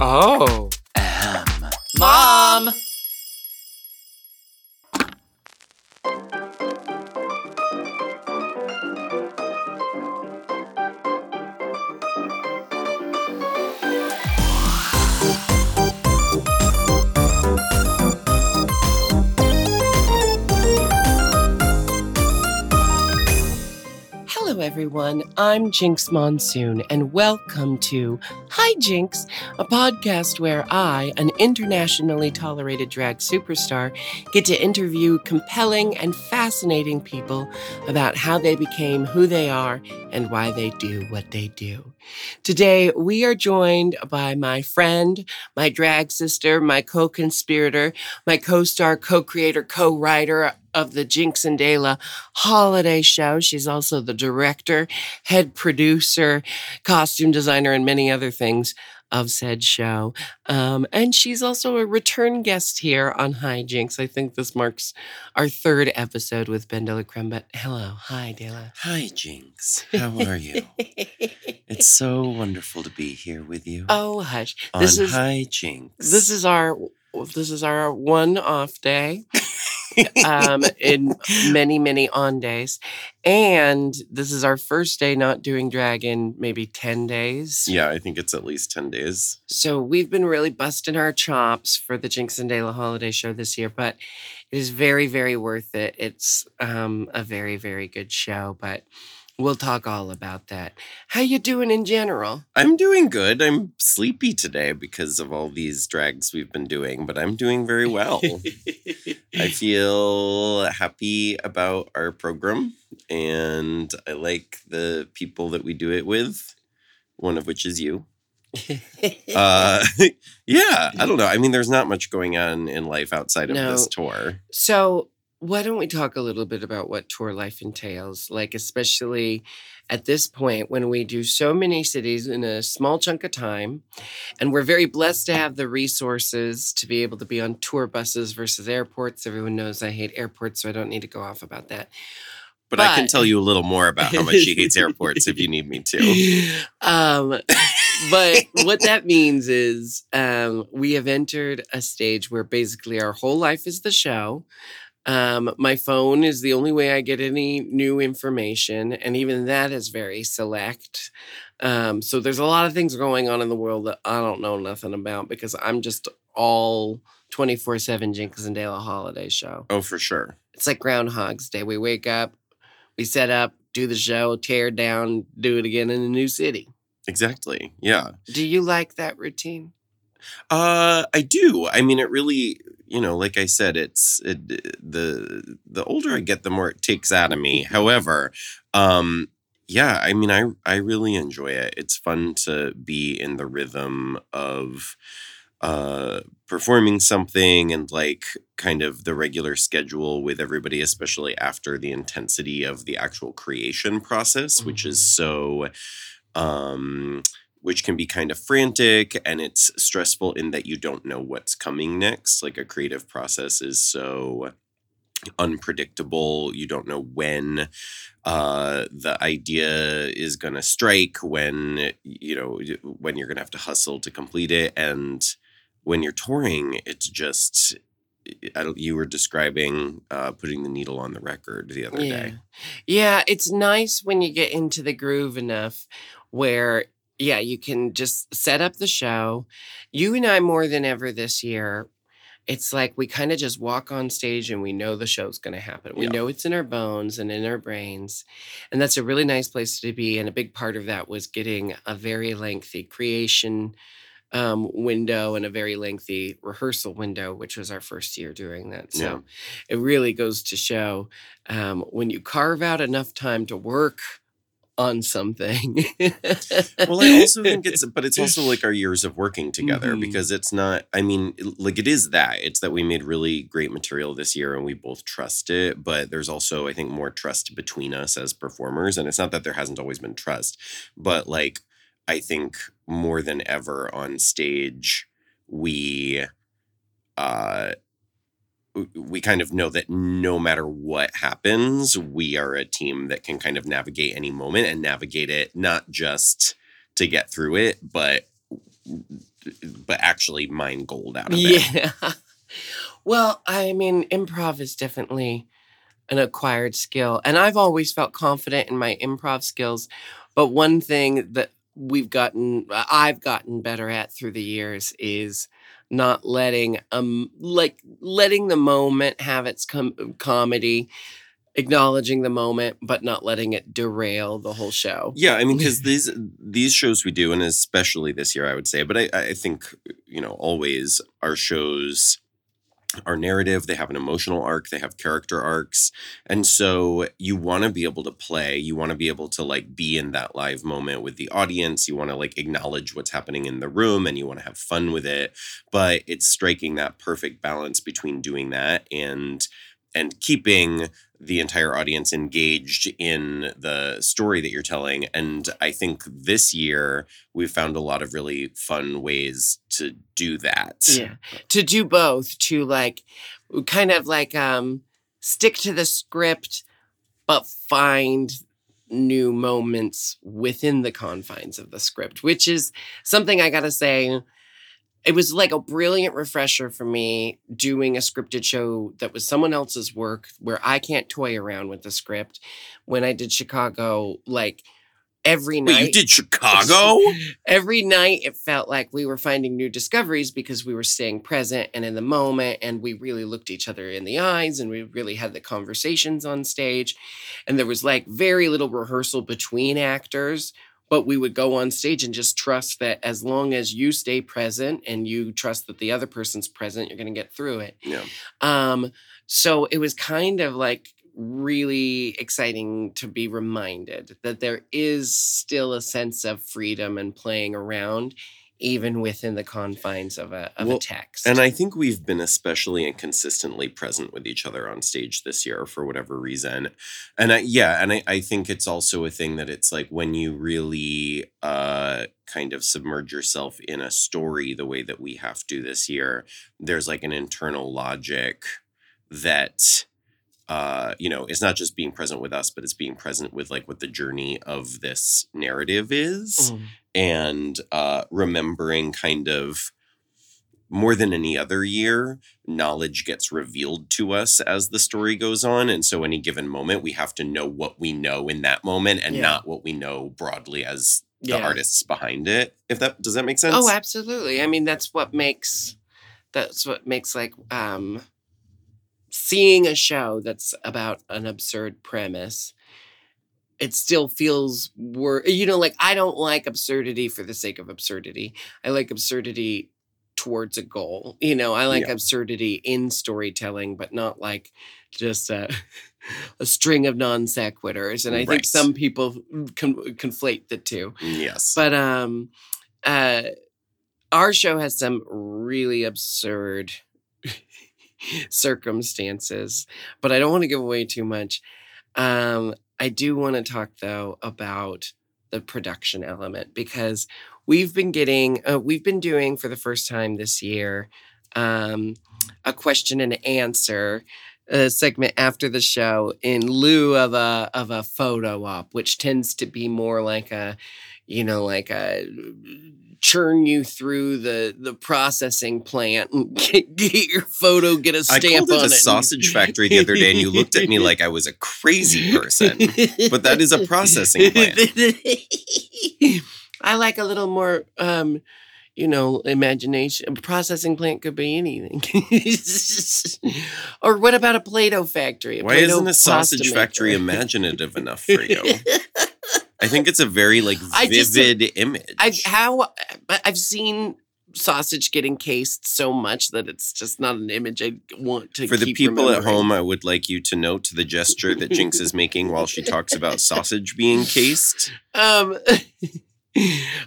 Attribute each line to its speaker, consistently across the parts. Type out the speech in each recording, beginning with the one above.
Speaker 1: Oh.
Speaker 2: M.
Speaker 1: Mom!
Speaker 3: Hello, everyone. I'm Jinkx Monsoon, and welcome to Hi Jinkx, a podcast where I, an internationally tolerated drag superstar, get to interview compelling and fascinating people about how they became who they are and why they do what they do. Today, we are joined by my friend, my drag sister, my co conspirator, my co star, co creator, co writer of the Jinkx and DeLa holiday show. She's also the director, head producer, costume designer, and many other things of said show. Um, and she's also a return guest here on Hi Jinkx. I think this marks our third episode with BenDeLaCreme. But hello. Hi, DeLa.
Speaker 2: Hi, Jinkx. How are you? it's so wonderful to be here with you.
Speaker 3: oh, hush.
Speaker 2: on
Speaker 3: This is
Speaker 2: Hi, Jinkx.
Speaker 3: this is our this is our one off day um, in many many on days. And this is our first day not doing drag in maybe 10 days.
Speaker 2: Yeah, I think it's at least 10 days.
Speaker 3: so we've been really busting our chops for the Jinkx and DeLa holiday show this year but it is very very worth it. It's um, a very very good show but we'll talk all about that how you doing in general
Speaker 2: I'm doing good. I'm sleepy today because of all these drags we've been doing, but I'm doing very well. I feel happy about our program and I like the people that we do it with, one of which is you. Uh, yeah, I don't know. I mean, there's not much going on in life outside of this tour.
Speaker 3: So, why don't we talk a little bit about what tour life entails? Like, especially at this point when we do so many cities in a small chunk of time, and we're very blessed to have the resources to be able to be on tour buses versus airports. Everyone knows I hate airports, so I don't need to go off about that.
Speaker 2: But, I can tell you a little more about how much she hates airports if you need me to.
Speaker 3: um, but what that means is um, we have entered a stage where basically our whole life is the show. Um, my phone is the only way I get any new information, and even that is very select. Um, so there's a lot of things going on in the world that I don't know nothing about because I'm just all 24 7 Jinkx and DeLa holiday show.
Speaker 2: Oh, for sure.
Speaker 3: It's like Groundhog's Day. We wake up, we set up, do the show, tear down, do it again in a new city.
Speaker 2: Exactly. Yeah.
Speaker 3: Do you like that routine?
Speaker 2: Uh, I do. I mean, it really, you know, like I said, it's it, the the older I get, the more it takes out of me. However, um, yeah, I mean, I I really enjoy it. It's fun to be in the rhythm of uh performing something and like kind of the regular schedule with everybody especially after the intensity of the actual creation process which is so um which can be kind of frantic and it's stressful in that you don't know what's coming next. Like a creative process is so unpredictable. You don't know when uh, the idea is going to strike, when, you know, when you're going to have to hustle to complete it. And when you're touring, it's just, you were describing uh, putting the needle on the record the other
Speaker 3: Yeah.
Speaker 2: day.
Speaker 3: Yeah, it's nice when you get into the groove enough where yeah, you can just set up the show. You and I, more than ever this year, it's like we kind of just walk on stage and we know the show's going to happen. We
Speaker 2: Yeah.
Speaker 3: know it's in our bones and in our brains. And that's a really nice place to be. And a big part of that was getting a very lengthy creation um, window and a very lengthy rehearsal window, which was our first year doing that. So
Speaker 2: Yeah.
Speaker 3: it really goes to show um, when you carve out enough time to work on something.
Speaker 2: well i also think it's but it's also like our years of working together
Speaker 3: Mhm.
Speaker 2: because it's not i mean like it is that it's that we made really great material this year and we both trust it but there's also i think more trust between us as performers and it's not that there hasn't always been trust but like i think more than ever on stage we uh we kind of know that no matter what happens, we are a team that can kind of navigate any moment and navigate it not just to get through it, but but actually mine gold out of it.
Speaker 3: yeah. Well, I mean, improv is definitely an acquired skill. And I've always felt confident in my improv skills. But one thing that we've gotten, I've gotten better at through the years is not letting, um, like letting the moment have its com- comedy, acknowledging the moment, but not letting it derail the whole show.
Speaker 2: Yeah, I mean, because these these shows we do, and especially this year, I would say, but I, I think you know always our shows are narrative. They have an emotional arc. They have character arcs, and so you want to be able to play. You want to be able to like be in that live moment with the audience. You want to like acknowledge what's happening in the room, and you want to have fun with it. But it's striking that perfect balance between doing that and and keeping the entire audience engaged in the story that you're telling. And I think this year we've found a lot of really fun ways to do that.
Speaker 3: Yeah. To do both, to like kind of like um stick to the script but find new moments within the confines of the script, which is something I got to say it was like a brilliant refresher for me doing a scripted show that was someone else's work where I can't toy around with the script. When I did Chicago, like every night
Speaker 2: Wait, you did Chicago?
Speaker 3: every night it felt like we were finding new discoveries because we were staying present and in the moment and we really looked each other in the eyes and we really had the conversations on stage and there was like very little rehearsal between actors but we would go on stage and just trust that as long as you stay present and you trust that the other person's present you're going to get through it
Speaker 2: yeah.
Speaker 3: um, so it was kind of like really exciting to be reminded that there is still a sense of freedom and playing around, even within the confines of a of
Speaker 2: Well,
Speaker 3: a text.
Speaker 2: And I think we've been especially and consistently present with each other on stage this year for whatever reason. And I, yeah, and I, I think it's also a thing that it's like when you really uh, kind of submerge yourself in a story the way that we have to this year, there's like an internal logic that uh you know it's not just being present with us but it's being present with like what the journey of this narrative is
Speaker 3: Mm.
Speaker 2: And uh, remembering kind of more than any other year, knowledge gets revealed to us as the story goes on. And so, any given moment, we have to know what we know in that moment and
Speaker 3: Yeah.
Speaker 2: not what we know broadly as the
Speaker 3: Yeah.
Speaker 2: artists behind it. If that does that make sense?
Speaker 3: Oh, absolutely. I mean, that's what makes that's what makes like um seeing a show that's about an absurd premise. It still feels wor you know, like I don't like absurdity for the sake of absurdity. I like absurdity towards a goal. You know, I like
Speaker 2: Yeah.
Speaker 3: absurdity in storytelling, but not like just a, a string of non sequiturs. And I think some people con- conflate the two.
Speaker 2: Yes.
Speaker 3: But um uh our show has some really absurd circumstances, but I don't want to give away too much. Um I do want to talk though about the production element because we've been getting uh, we've been doing for the first time this year um a question and answer uh, segment after the show in lieu of a of a photo op, which tends to be more like a, you know, like a churn you through the the processing plant and get, get your photo, get a stamp
Speaker 2: called it
Speaker 3: on
Speaker 2: a
Speaker 3: it.
Speaker 2: sausage factory the other day, and you looked at me like I was a crazy person. But that is a processing plant.
Speaker 3: I like a little more, um, you know, imagination. A processing plant could be anything. or what about a Play-Doh factory?
Speaker 2: Why
Speaker 3: Play-Doh
Speaker 2: isn't a sausage factory imaginative enough for you? I think it's a very like
Speaker 3: I just-
Speaker 2: vivid image.
Speaker 3: I've how but I've seen sausage get encased so much that it's just not an image I want to.
Speaker 2: For the people at home, I would like you to note the gesture that Jinkx is making while she talks about sausage being cased.
Speaker 3: Um,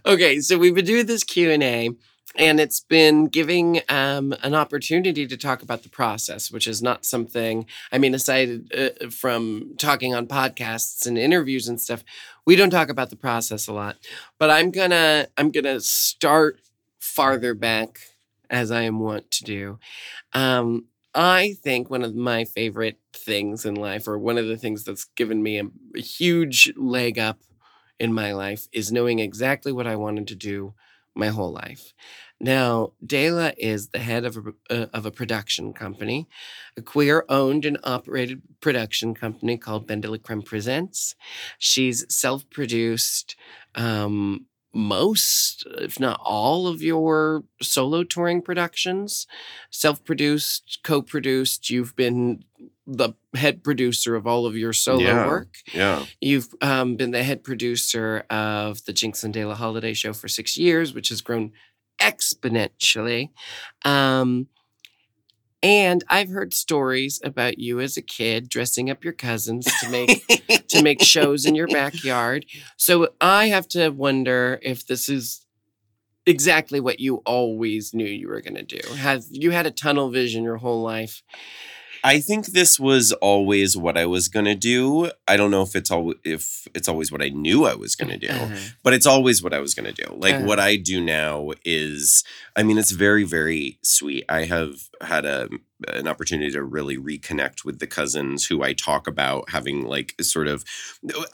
Speaker 3: okay, so we've been doing this Q and A, and it's been giving um, an opportunity to talk about the process, which is not something. I mean, aside uh, from talking on podcasts and interviews and stuff, we don't talk about the process a lot. But I'm gonna I'm gonna start farther back as I am wont to do. Um, I think one of my favorite things in life, or one of the things that's given me a, a huge leg up in my life, is knowing exactly what I wanted to do my whole life. Now, DeLa is the head of a, uh, of a production company, a queer owned and operated production company called BenDeLaCreme Presents. She's self produced um, most, if not all, of your solo touring productions, self produced, co produced. You've been the head producer of all of your solo
Speaker 2: Yeah.
Speaker 3: work.
Speaker 2: Yeah.
Speaker 3: You've um, been the head producer of the Jinkx and DeLa Holiday Show for six years, which has grown exponentially. Um, and I've heard stories about you as a kid dressing up your cousins to make to make shows in your backyard. So I have to wonder if this is exactly what you always knew you were going to do. Have you had a tunnel vision your whole life?
Speaker 2: I think this was always what I was gonna do. I don't know if it's all if it's always what I knew I was gonna do.
Speaker 3: Uh-huh.
Speaker 2: but it's always what I was going to do. Like
Speaker 3: Uh.
Speaker 2: what I do now is, I mean, it's very, very sweet. I have had a an opportunity to really reconnect with the cousins who I talk about having like sort of.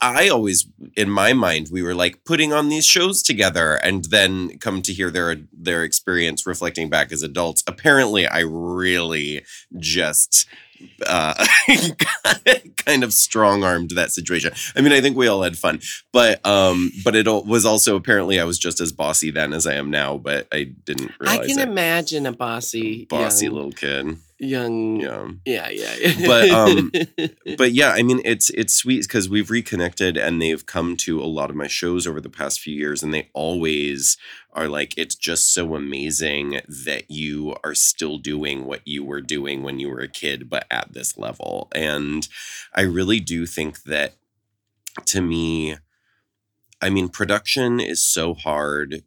Speaker 2: I always, in my mind, we were like putting on these shows together, and then come to hear their their experience reflecting back as adults. Apparently, I really just uh, kind of strong armed that situation. I mean, I think we all had fun, but um, but it was also apparently I was just as bossy then as I am now, but I didn't
Speaker 3: I can
Speaker 2: it.
Speaker 3: imagine a bossy,
Speaker 2: bossy
Speaker 3: young,
Speaker 2: little kid.
Speaker 3: Young,
Speaker 2: Yeah.
Speaker 3: yeah, yeah. yeah.
Speaker 2: But, um, But yeah, I mean, it's it's sweet because we've reconnected and they've come to a lot of my shows over the past few years, and they always are like, it's just so amazing that you are still doing what you were doing when you were a kid, but at this level. And I really do think that to me, I mean, production is so hard.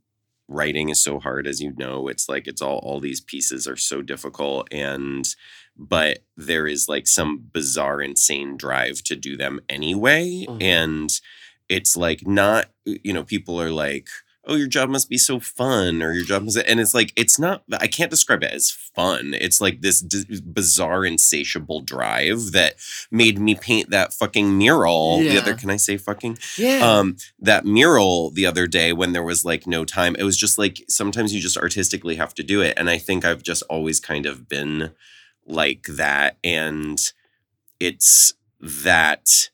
Speaker 2: Writing is so hard, as you know. It's like it's all all these pieces are so difficult, and but there is like some bizarre, insane drive to do them anyway.
Speaker 3: Mhm.
Speaker 2: And it's like not, you know, people are like, oh, your job must be so fun, or your job must, and it's like, it's not, I can't describe it as fun. It's like this d- bizarre, insatiable drive that made me paint that fucking mural. The other, can I say fucking?
Speaker 3: yeah.
Speaker 2: um that mural the other day when there was like no time it was just like sometimes you just artistically have to do it and i think i've just always kind of been like that and it's that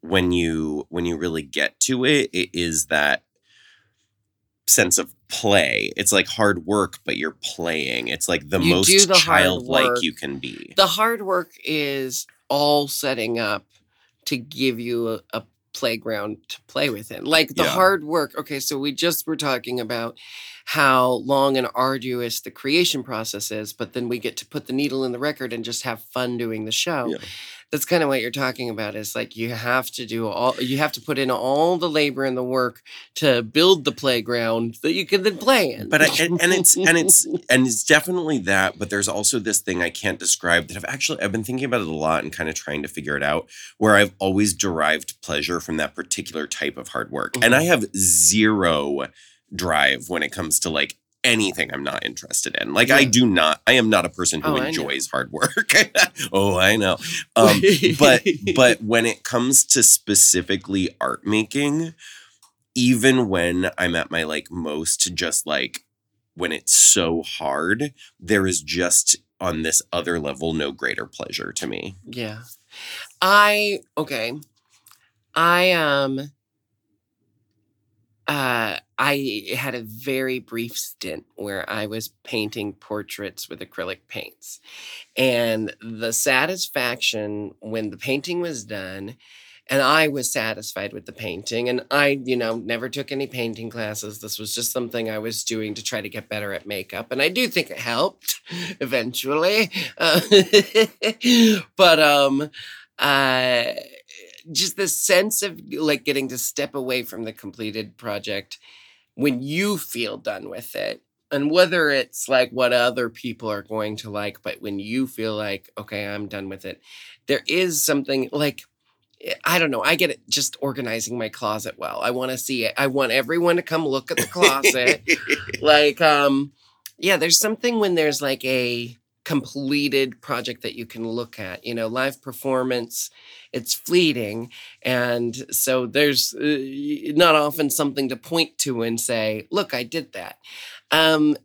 Speaker 2: when you when you really get to it it is that sense of play it's like hard work but you're playing it's like the
Speaker 3: You
Speaker 2: most
Speaker 3: the
Speaker 2: childlike you can be
Speaker 3: the hard work is all setting up to give you a, a playground to play within. Like the
Speaker 2: Yeah.
Speaker 3: hard work. Okay, so we just were talking about how long and arduous the creation process is, but then we get to put the needle in the record and just have fun doing the show.
Speaker 2: Yeah.
Speaker 3: That's kind of what you're talking about. Is like you have to do all you have to put in all the labor and the work to build the playground that you can then play in.
Speaker 2: but I, and, and it's and it's and it's definitely that but there's also this thing i can't describe that i've actually i've been thinking about it a lot and kind of trying to figure it out where i've always derived pleasure from that particular type of hard work and i mm-hmm. have zero drive when it comes to like anything i'm not interested in. Like i do not i am not a person who
Speaker 3: Oh,
Speaker 2: enjoys hard work. Oh i know. Um, but but when it comes to specifically art making even when i'm at my like most just like when it's so hard there is just on this other level no greater pleasure to me.
Speaker 3: Yeah. I okay. I um uh, I had a very brief stint where I was painting portraits with acrylic paints. And the satisfaction when the painting was done, and I was satisfied with the painting, and I, you know, never took any painting classes. This was just something I was doing to try to get better at makeup. And I do think it helped eventually. Uh, but, um, uh, just the sense of like getting to step away from the completed project when you feel done with it and whether it's like what other people are going to like but when you feel like okay i'm done with it there is something like i don't know i get it just organizing my closet well. I want to see it. I want everyone to come look at the closet. Like um yeah there's something when there's like a completed project that you can look at you know live performance it's fleeting and so there's uh, not often something to point to and say look i did that. Um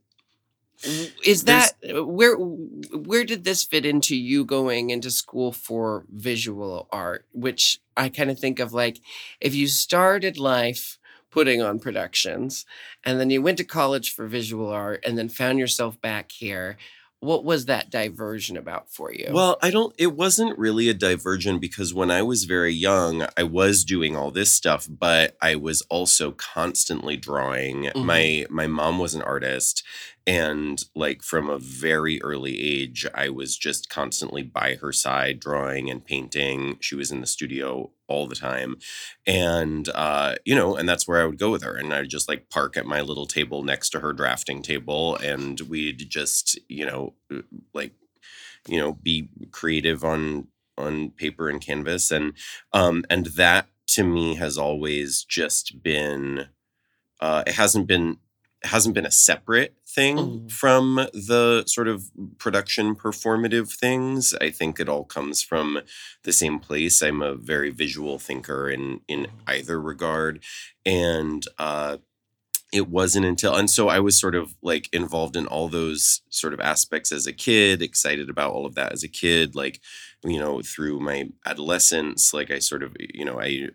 Speaker 3: is that uh, where where did this fit into you going into school for visual art? Which i kind of think of like if you started life putting on productions and then you went to college for visual art and then found yourself back here what was that diversion about for you?
Speaker 2: Well, I don't, it wasn't really a diversion because when I was very young, I was doing all this stuff, but I was also constantly drawing. Mm-hmm. My, my mom was an artist and like from a very early age i was just constantly by her side drawing and painting. She was in the studio all the time. And uh you know and that's where i would go with her. And i'd just like park at my little table next to her drafting table and we'd just you know uh, like you know be creative on on paper and canvas. And um and that to me has always just been uh it hasn't been hasn't been a separate thing mm. from the sort of production performative things. I think it all comes from the same place. I'm a very visual thinker in in mm. either regard, and uh, it wasn't until and so I was sort of like involved in all those sort of aspects as a kid, excited about all of that as a kid, like you know through my adolescence, like I sort of you know I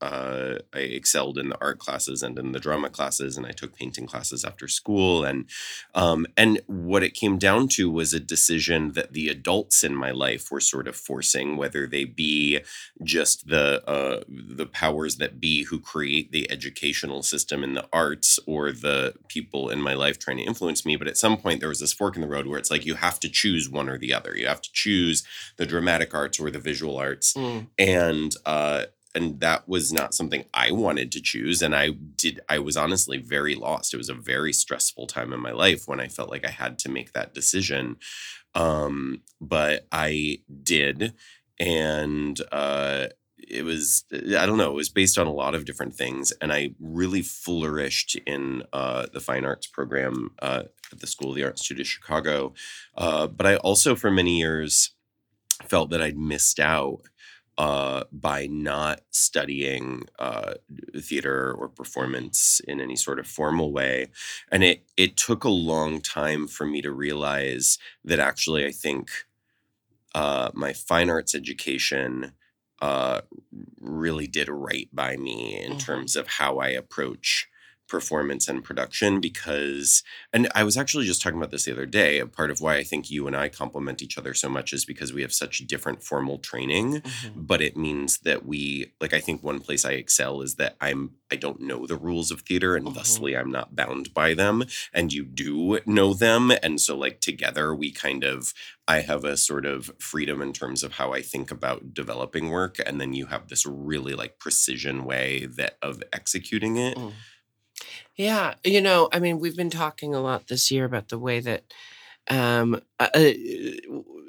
Speaker 2: uh, I excelled in the art classes and in the drama classes, and I took painting classes after school. And um, and what it came down to was a decision that the adults in my life were sort of forcing, whether they be just the uh, the powers that be who create the educational system in the arts, or the people in my life trying to influence me. But at some point, there was this fork in the road where it's like you have to choose one or the other. You have to choose the dramatic arts or the visual arts, mm. and uh, and that was not something I wanted to choose. And I did, I was honestly very lost. It was a very stressful time in my life when I felt like I had to make that decision. Um, but I did. And uh, it was, I don't know, it was based on a lot of different things. And I really flourished in uh, the fine arts program uh, at the School of the Art Institute of Chicago. Uh, but I also, for many years, felt that I'd missed out uh, by not studying uh, theater or performance in any sort of formal way. And it it took a long time for me to realize that actually I think uh, my fine arts education uh, really did right by me in mm-hmm. terms of how I approach performance and production because and I was actually just talking about this the other day. A part of why I think you and I complement each other so much is because we have such different formal training, mm-hmm. but it means that we like I think one place I excel is that I'm I don't know the rules of theater and mm-hmm. thusly I'm not bound by them and you do know them and so like together we kind of I have a sort of freedom in terms of how I think about developing work and then you have this really like precision way that of executing it. Mm
Speaker 3: yeah, you know, I mean, we've been talking a lot this year about the way that um, uh, uh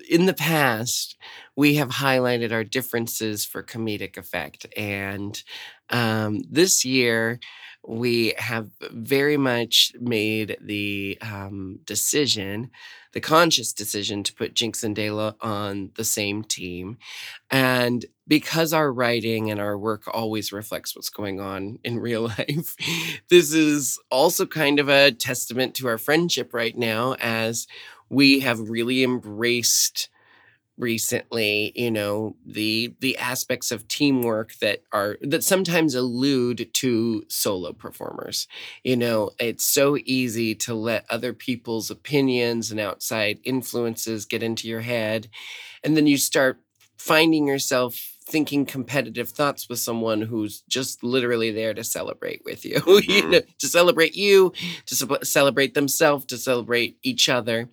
Speaker 3: in the past we have highlighted our differences for comedic effect, and um, this year we have very much made the um, decision, the conscious decision to put Jinkx and DeLa on the same team. And because our writing and our work always reflects what's going on in real life, this is also kind of a testament to our friendship right now as we have really embraced recently you know the the aspects of teamwork that are that sometimes allude to solo performers. You know it's so easy to let other people's opinions and outside influences get into your head and then you start finding yourself thinking competitive thoughts with someone who's just literally there to celebrate with you, you
Speaker 2: Mhm.
Speaker 3: know, to celebrate you, to ce- celebrate themselves, to celebrate each other.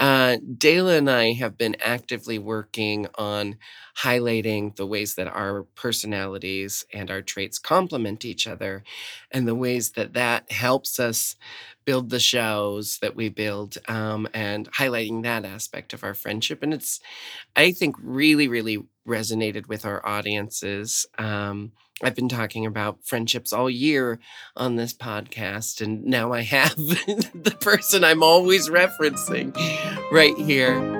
Speaker 3: Uh, DeLa and I have been actively working on highlighting the ways that our personalities and our traits complement each other and the ways that that helps us build the shows that we build um, and highlighting that aspect of our friendship. And it's, I think, really, really resonated with our audiences. Um, I've been talking about friendships all year on this podcast, and now I have the person I'm always referencing right here.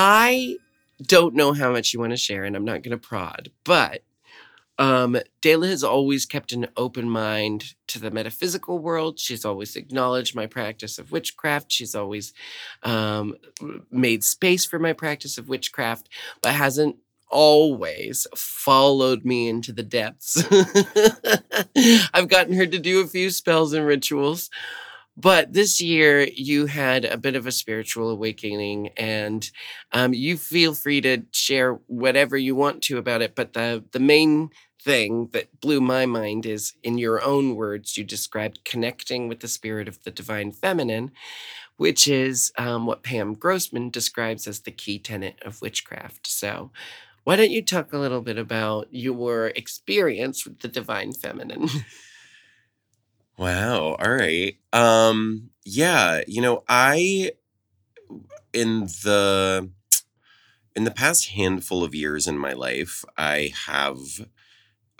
Speaker 3: I don't know how much you want to share, and I'm not going to prod, but um, DeLa has always kept an open mind to the metaphysical world. She's always acknowledged my practice of witchcraft. She's always um, made space for my practice of witchcraft, but hasn't always followed me into the depths. I've gotten her to do a few spells and rituals. But this year, you had a bit of a spiritual awakening, and um, you feel free to share whatever you want to about it. But the the main thing that blew my mind is, in your own words, you described connecting with the spirit of the divine feminine, which is um, what Pam Grossman describes as the key tenet of witchcraft. So, why don't you talk a little bit about your experience with the divine feminine?
Speaker 2: Wow. All right. Um yeah, you know, I in the in the past handful of years in my life, I have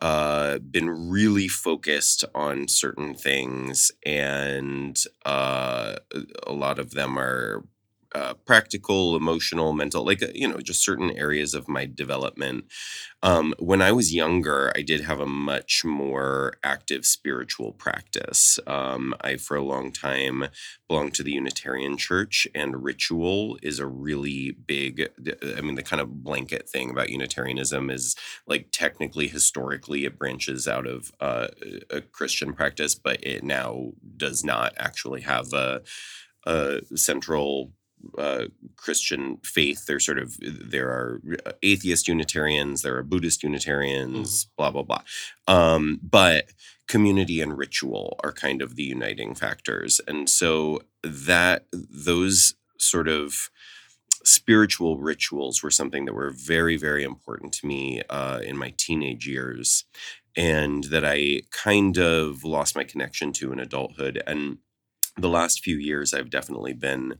Speaker 2: uh been really focused on certain things and uh a lot of them are uh, practical, emotional, mental, like, uh, you know, just certain areas of my development. Um, when I was younger, I did have a much more active spiritual practice. Um, I, for a long time, belonged to the Unitarian Church, and ritual is a really big, I mean, the kind of blanket thing about Unitarianism is like technically, historically, it branches out of uh, a Christian practice, but it now does not actually have a, a central uh, Christian faith. There's sort of there are uh, atheist Unitarians, there are Buddhist Unitarians, blah blah blah. Um, but community and ritual are kind of the uniting factors, and so that those sort of spiritual rituals were something that were very very important to me uh, in my teenage years, and that I kind of lost my connection to in adulthood and. The last few years, I've definitely been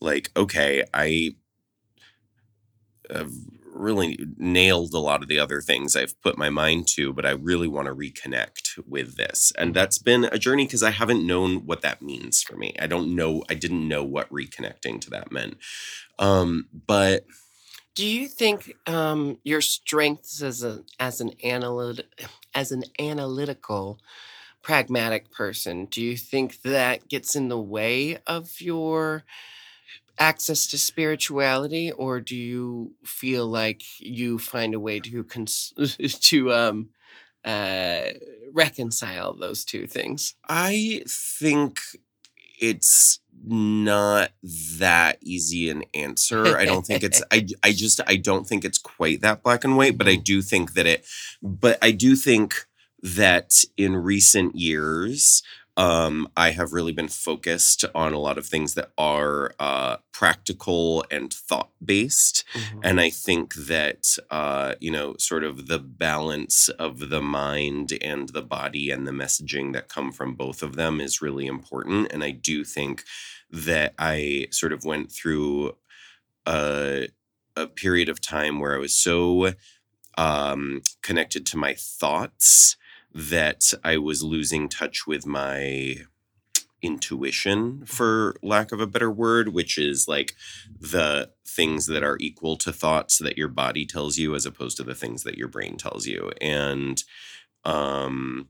Speaker 2: like, okay, I have really nailed a lot of the other things I've put my mind to, but I really want to reconnect with this. And that's been a journey because I haven't known what that means for me. I don't know, I didn't know what reconnecting to that meant. Um, but
Speaker 3: do you think um, your strengths as a as an analyt as an analytical pragmatic person, do you think that gets in the way of your access to spirituality, or do you feel like you find a way to cons- to um, uh, reconcile those two things?
Speaker 2: I think it's not that easy an answer. I don't think it's I I just I don't think it's quite that black and white, but I do think that it but I do think that in recent years um, I have really been focused on a lot of things that are uh, practical and thought based. Mm-hmm. And I think that, uh, you know, sort of the balance of the mind and the body and the messaging that come from both of them is really important. And I do think that I sort of went through a, a period of time where I was so um, connected to my thoughts that I was losing touch with my intuition for lack of a better word which is like the things that are equal to thoughts that your body tells you as opposed to the things that your brain tells you and um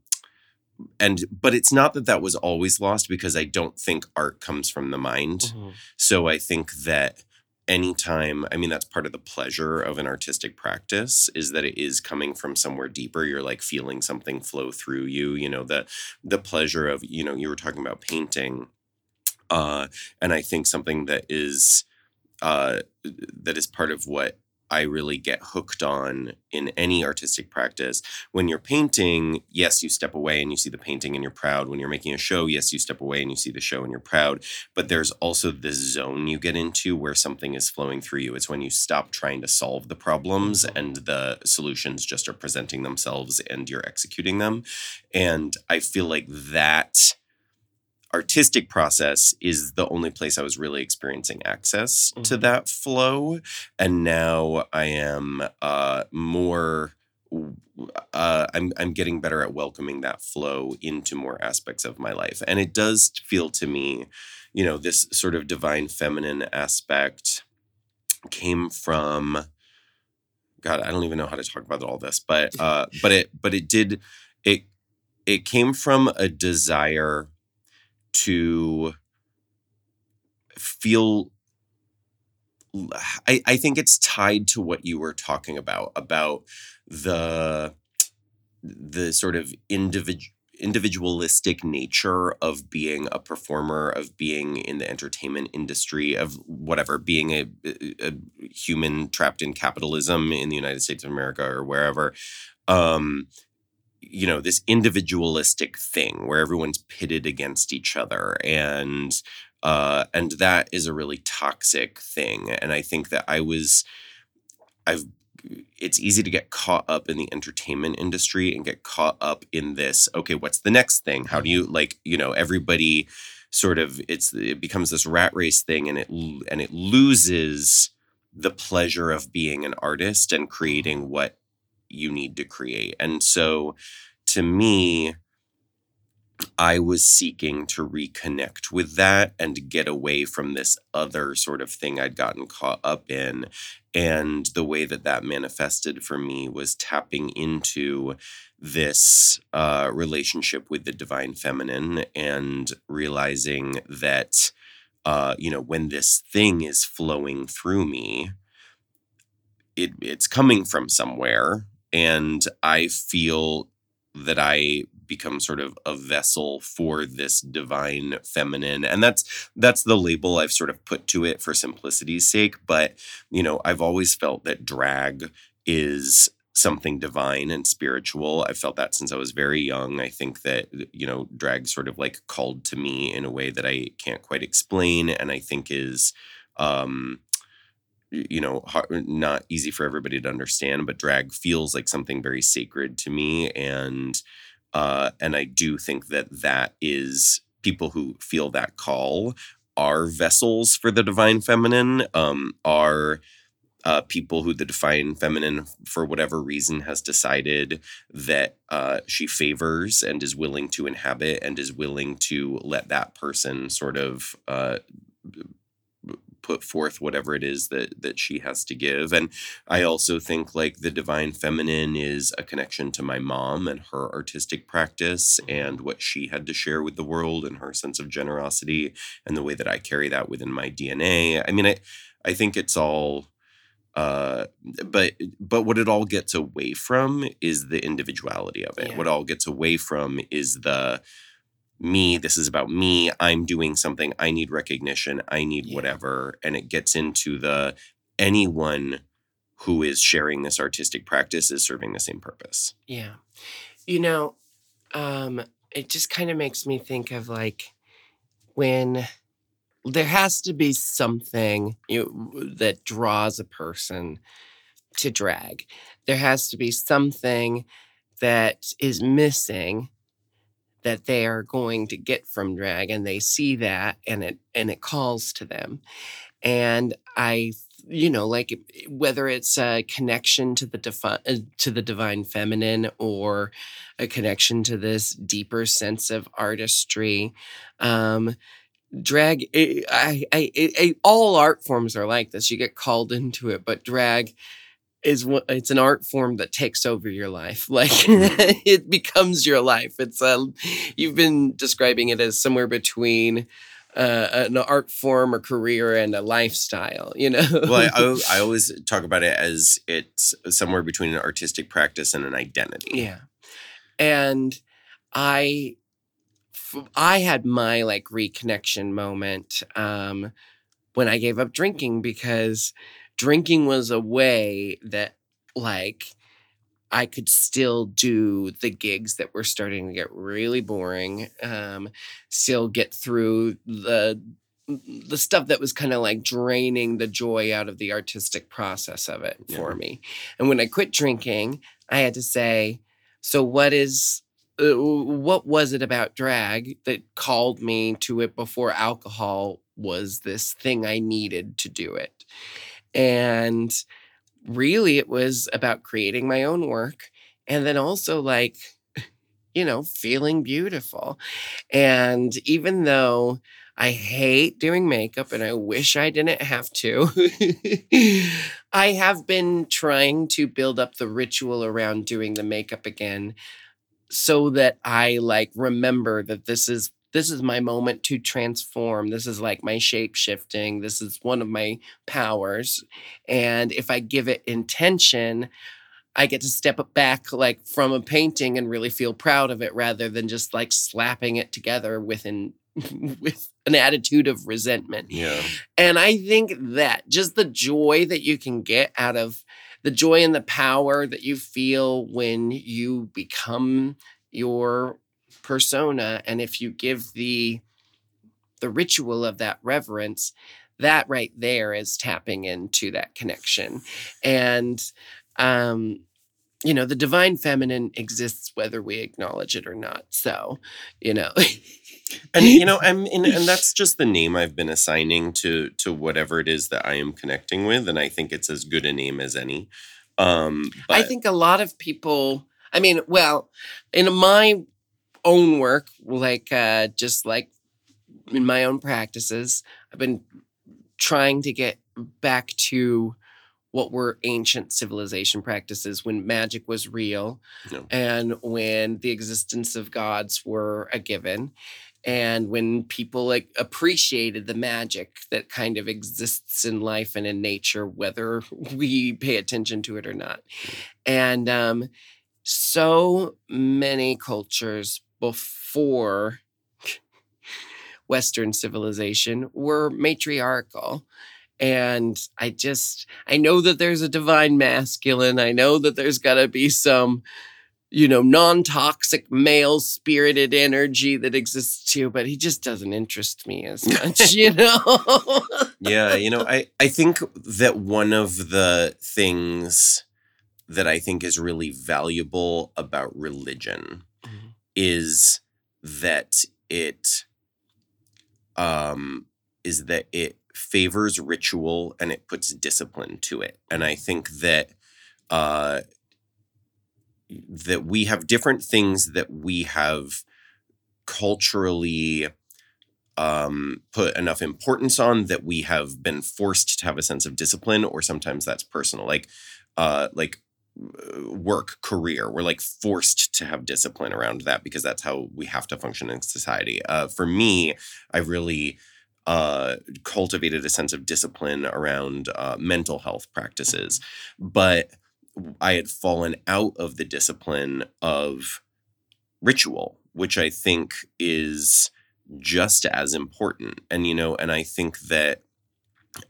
Speaker 2: and but it's not that that was always lost because i don't think art comes from the mind mm-hmm. so i think that anytime i mean that's part of the pleasure of an artistic practice is that it is coming from somewhere deeper. You're like feeling something flow through you you know the the pleasure of you know you were talking about painting uh and i think something that is uh that is part of what I really get hooked on in any artistic practice. When you're painting, yes, you step away and you see the painting and you're proud. When you're making a show, yes, you step away and you see the show and you're proud. But there's also this zone you get into where something is flowing through you. It's when you stop trying to solve the problems and the solutions just are presenting themselves and you're executing them. And I feel like that artistic process is the only place I was really experiencing access mm-hmm. to that flow. And now I am uh, more. Uh, I'm I'm getting better at welcoming that flow into more aspects of my life, and it does feel to me, you know, this sort of divine feminine aspect came from. God, I don't even know how to talk about all this, but uh, but it but it did it it came from a desire to feel I, I think it's tied to what you were talking about about the the sort of individual individualistic nature of being a performer of being in the entertainment industry of whatever being a, a human trapped in capitalism in the united states of america or wherever. Um, you know this individualistic thing where everyone's pitted against each other and uh and that is a really toxic thing. And i think that i was i've it's easy to get caught up in the entertainment industry and get caught up in this okay what's the next thing? How do you like you know everybody sort of it's it becomes this rat race thing and it and it loses the pleasure of being an artist and creating what you need to create. And so to me, I was seeking to reconnect with that and get away from this other sort of thing I'd gotten caught up in. And the way that that manifested for me was tapping into this uh, relationship with the divine feminine and realizing that, uh, you know, when this thing is flowing through me, it, it's coming from somewhere and I feel that I become sort of a vessel for this divine feminine and that's that's the label I've sort of put to it for simplicity's sake but you know I've always felt that drag is something divine and spiritual. I felt that since I was very young. I think that, you know, drag sort of like called to me in a way that I can't quite explain and I think is um you know not easy for everybody to understand but drag feels like something very sacred to me and uh and i do think that that is people who feel that call are vessels for the divine feminine um are uh, people who the divine feminine, for whatever reason, has decided that uh, she favors and is willing to inhabit and is willing to let that person sort of uh, put forth whatever it is that that she has to give. And i also think like the divine feminine is a connection to my mom and her artistic practice and what she had to share with the world and her sense of generosity and the way that i carry that within my dna i mean i i think it's all uh but but what it all gets away from is the individuality of it.
Speaker 3: Yeah.
Speaker 2: what all gets away from is the me this is about me i'm doing something i need recognition i need
Speaker 3: Yeah.
Speaker 2: whatever and it gets into the anyone who is sharing this artistic practice is serving the same purpose
Speaker 3: Yeah. You know, um, it just kind of makes me think of like when there has to be something you, that draws a person to drag. There has to be something that is missing that they are going to get from drag and they see that and it and it calls to them. And i you know like whether it's a connection to the defi- uh, to the divine feminine or a connection to this deeper sense of artistry um drag i i, I, I all art forms are like this. You get called into it but drag is what it's an art form that takes over your life. Like it becomes your life. It's a you've been describing it as somewhere between uh, an art form or career and a lifestyle you know?
Speaker 2: Well I, I, I always talk about it as it's somewhere between an artistic practice and an identity.
Speaker 3: Yeah. And I I had my like reconnection moment um when I gave up drinking because drinking was a way that like I could still do the gigs that were starting to get really boring. Um, still get through the the stuff that was kind of like draining the joy out of the artistic process of it for me. And when I quit drinking, I had to say, so what is uh, what was it about drag that called me to it before alcohol was this thing I needed to do it? And really it was about creating my own work and then also like you know feeling beautiful. And even though i hate doing makeup and i wish i didn't have to i have been trying to build up the ritual around doing the makeup again so that i like remember that this is this is my moment to transform. This is like my shape shifting. This is one of my powers. And if i give it intention i get to step back like from a painting and really feel proud of it rather than just like slapping it together with an with an attitude of resentment.
Speaker 2: Yeah.
Speaker 3: And I think that just the joy that you can get out of the joy and the power that you feel when you become your persona and if you give the the ritual of that reverence that right there is tapping into that connection. And um you know the divine feminine exists whether we acknowledge it or not. So you know.
Speaker 2: And you know i'm and, and that's just the name i've been assigning to to whatever it is that i am connecting with and i think it's as good a name as any. Um but
Speaker 3: I think a lot of people, I mean, well, in my own work, like uh, just like in my own practices, I've been trying to get back to what were ancient civilization practices when magic was real
Speaker 2: No.
Speaker 3: and when the existence of gods were a given and when people like appreciated the magic that kind of exists in life and in nature whether we pay attention to it or not. And um so many cultures before western civilization were matriarchal and i just i know that there's a divine masculine i know that there's got to be some you know non-toxic male spirited energy that exists too but he just doesn't interest me as much you know
Speaker 2: yeah you know i i think that one of the things that i think is really valuable about religion. Is that it um is that it favors ritual and it puts discipline to it. And I think that uh that we have different things that we have culturally um, put enough importance on that we have been forced to have a sense of discipline, or sometimes that's personal, like uh, like work, career. We're like forced to have discipline around that because that's how we have to function in society. Uh, for me, I really uh, cultivated a sense of discipline around uh, mental health practices, but I had fallen out of the discipline of ritual, which I think is just as important. And, you know, and I think that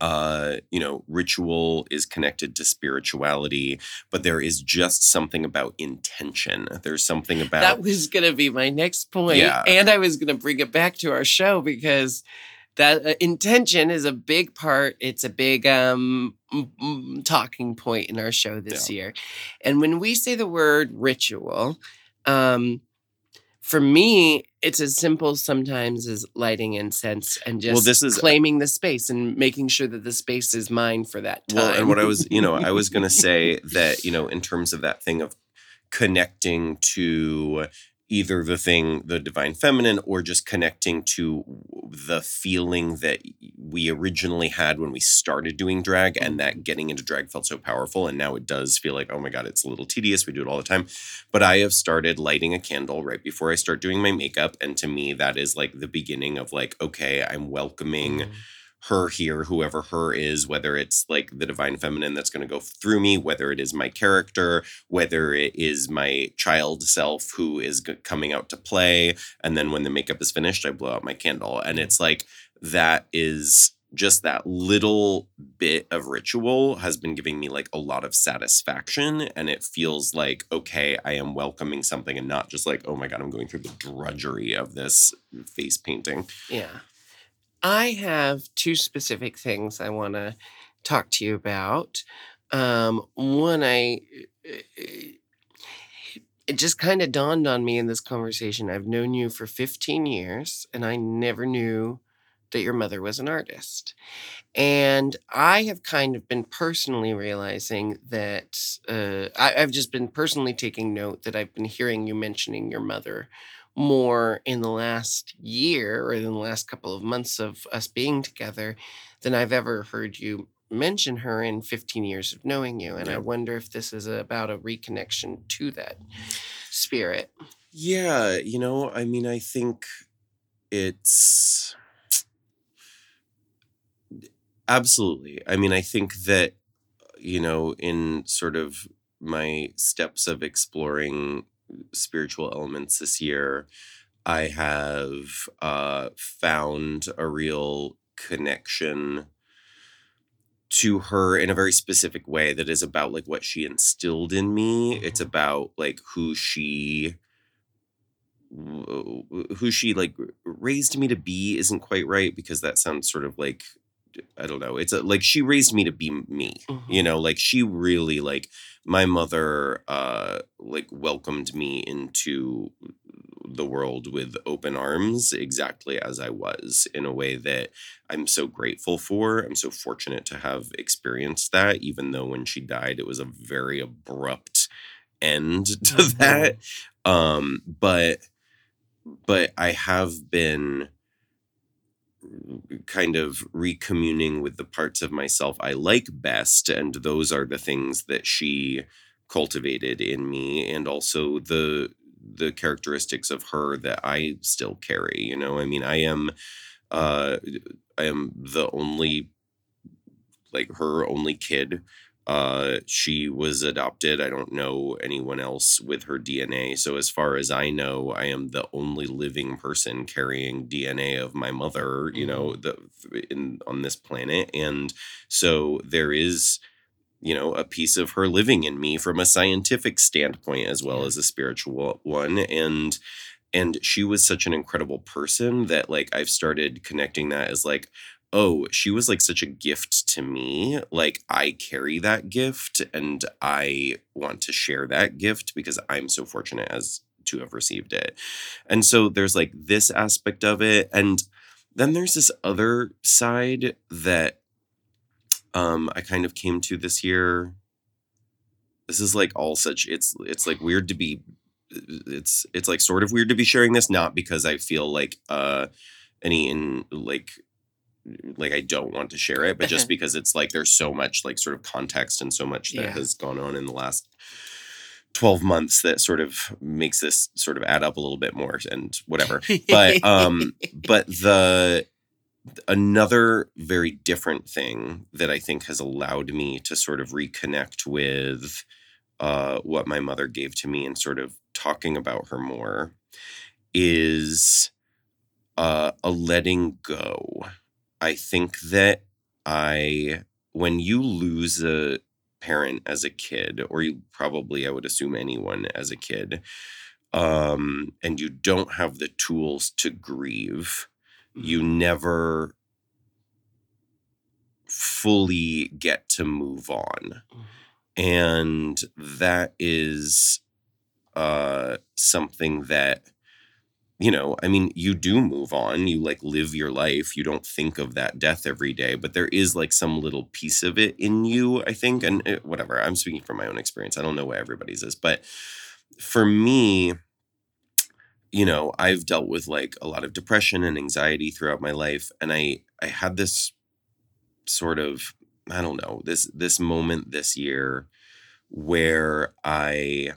Speaker 2: uh you know ritual is connected to spirituality but there is just something about intention. There's something about
Speaker 3: that was going to be my next point
Speaker 2: Yeah.
Speaker 3: and i was going to bring it back to our show because that uh, intention is a big part. It's a big um talking point in our show this year. And when we say the word ritual um for me it's as simple sometimes as lighting incense and just
Speaker 2: Well, this is- uh
Speaker 3: claiming the space and making sure that the space is mine for that time
Speaker 2: Well, and what I was, you know, I was going to say that, you know, in terms of that thing of connecting to either the thing, the divine feminine, or just connecting to the feeling that we originally had when we started doing drag, and that getting into drag felt so powerful. And now it does feel like, oh my God, it's a little tedious. We do it all the time. But I have started lighting a candle right before I start doing my makeup. And to me, that is like the beginning of like, okay, I'm welcoming mm. Her here, whoever her is, whether it's like the divine feminine that's going to go through me, whether it is my character, whether it is my child self who is coming out to play. And then when the makeup is finished, I blow out my candle. And it's like that is just that little bit of ritual has been giving me like a lot of satisfaction. And it feels like, okay, I am welcoming something and not just like, oh my God, I'm going through the drudgery of this face painting.
Speaker 3: Yeah. I have two specific things I want to talk to you about. Um, one, I it just kind of dawned on me in this conversation. I've known you for 15 years, and I never knew that your mother was an artist. And I have kind of been personally realizing that uh, I, I've just been personally taking note that I've been hearing you mentioning your mother more in the last year or in the last couple of months of us being together than I've ever heard you mention her in 15 years of knowing you. And I wonder if this is about a reconnection to that spirit.
Speaker 2: Yeah, you know, I mean, I think it's absolutely. I mean, I think that, you know, in sort of my steps of exploring spiritual elements this year, I have uh, found a real connection to her in a very specific way that is about like what she instilled in me. It's about like who she who she like raised me to be isn't quite right because that sounds sort of like I don't know. It's a, like she raised me to be me. You know, like she really like my mother uh like welcomed me into the world with open arms exactly as I was in a way that I'm so grateful for. I'm so fortunate to have experienced that even though when she died it was a very abrupt end to that. Um but but I have been kind of recommuning with the parts of myself I like best. And those are the things that she cultivated in me and also the the characteristics of her that I still carry. You know, I mean, I am uh I am the only like her only kid. Uh she was adopted. I don't know anyone else with her DNA. So as far as I know, I am the only living person carrying DNA of my mother, you know, the in on this planet. And so there is you know a piece of her living in me from a scientific standpoint as well as a spiritual one and and she was such an incredible person that like I've started connecting that as like oh she was like such a gift to me like I carry that gift and I want to share that gift because I'm so fortunate as to have received it and so there's like this aspect of it and then there's this other side that um I kind of came to this year. This is like all such it's it's like weird to be it's it's like sort of weird to be sharing this not because I feel like uh any in like like I don't want to share it but just because it's like there's so much like sort of context and so much that
Speaker 3: Yeah.
Speaker 2: has gone on in the last 12 months that sort of makes this sort of add up a little bit more and whatever but um but the another very different thing that i think has allowed me to sort of reconnect with uh what my mother gave to me and sort of talking about her more is uh a letting go i think that i when you lose a parent as a kid or you probably i would assume anyone as a kid um and you don't have the tools to grieve you never fully get to move on. And that is uh something that you know i mean you do move on you like live your life you don't think of that death every day but there is like some little piece of it in you i think and uh, whatever i'm speaking from my own experience i don't know what everybody's is but for me you know i've dealt with like a lot of depression and anxiety throughout my life and i i had this sort of i don't know this this moment this year where i